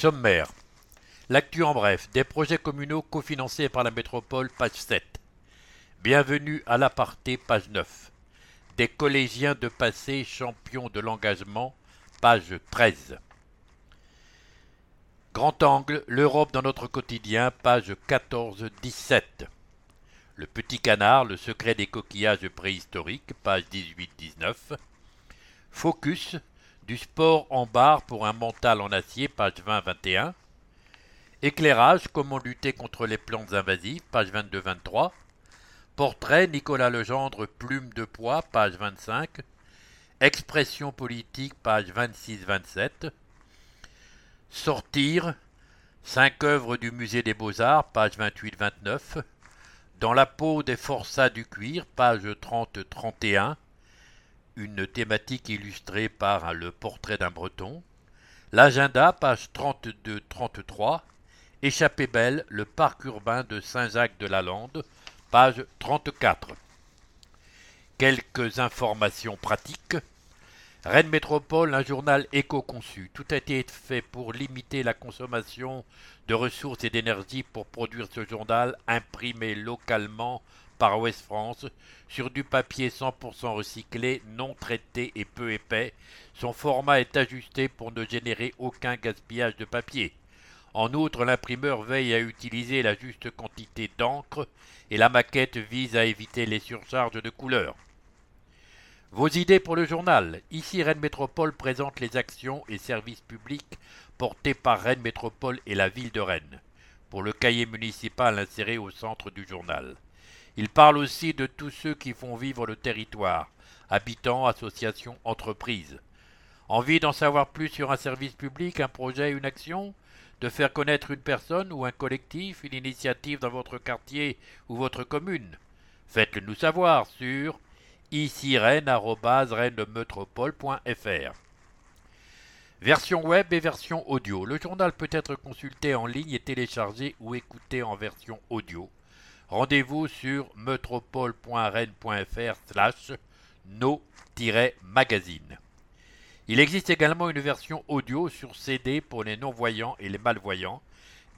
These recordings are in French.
Sommaire. L'actu en bref. Des projets communaux cofinancés par la métropole, page 7. Bienvenue à l'aparté, page 9. Des collégiens de passé champions de l'engagement, page 13. Grand angle, l'Europe dans notre quotidien, page 14-17. Le petit canard, le secret des coquillages préhistoriques, page 18-19. Focus, du sport en barre pour un mental en acier, page 20-21. Éclairage, comment lutter contre les plantes invasives, page 22-23. Portrait, Nicolas Legendre, plume de poids, page 25. Expression politique, page 26-27. Sortir, cinq œuvres du musée des beaux-arts, page 28-29. Dans la peau des forçats du cuir, page 30-31 une thématique illustrée par le portrait d'un breton. L'agenda, page 32-33. Échappée belle, le parc urbain de Saint-Jacques-de-la-Lande, page 34. Quelques informations pratiques. Rennes Métropole, un journal éco-conçu. Tout a été fait pour limiter la consommation de ressources et d'énergie pour produire ce journal imprimé localement par Ouest France sur du papier 100% recyclé, non traité et peu épais. Son format est ajusté pour ne générer aucun gaspillage de papier. En outre, l'imprimeur veille à utiliser la juste quantité d'encre et la maquette vise à éviter les surcharges de couleurs. Vos idées pour le journal. Ici, Rennes Métropole présente les actions et services publics portés par Rennes Métropole et la ville de Rennes, pour le cahier municipal inséré au centre du journal. Il parle aussi de tous ceux qui font vivre le territoire, habitants, associations, entreprises. Envie d'en savoir plus sur un service public, un projet, une action? De faire connaître une personne ou un collectif, une initiative dans votre quartier ou votre commune? Faites-le nous savoir sur icirène.fr. Version web et version audio. Le journal peut être consulté en ligne et téléchargé ou écouté en version audio. Rendez-vous sur metropole.rennes.fr slash no-magazine. Il existe également une version audio sur CD pour les non-voyants et les malvoyants,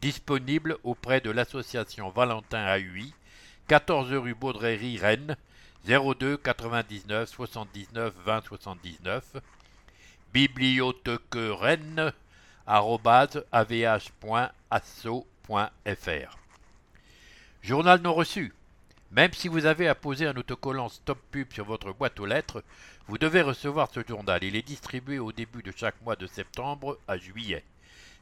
disponible auprès de l'association Valentin AUI, 14 rue Baudrerie, Rennes, 02 99 79 20 79, bibliothèque rennes, avh.asso.fr. Journal non reçu. Même si vous avez apposé un autocollant Stop Pub sur votre boîte aux lettres, vous devez recevoir ce journal. Il est distribué au début de chaque mois de septembre à juillet.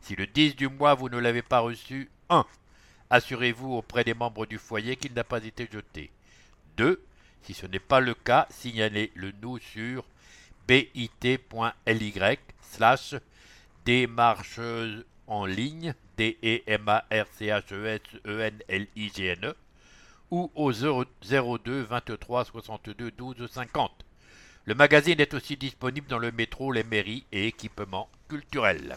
Si le 10 du mois vous ne l'avez pas reçu, 1. Assurez-vous auprès des membres du foyer qu'il n'a pas été jeté. 2. Si ce n'est pas le cas, signalez-le nous sur bit.ly slash démarcheuse en ligne D-E-M-A-R-C-H-E-S-E-N-L-I-G-N-E, ou au 02 23 62 12 50. Le magazine est aussi disponible dans le métro, les mairies et équipements culturels.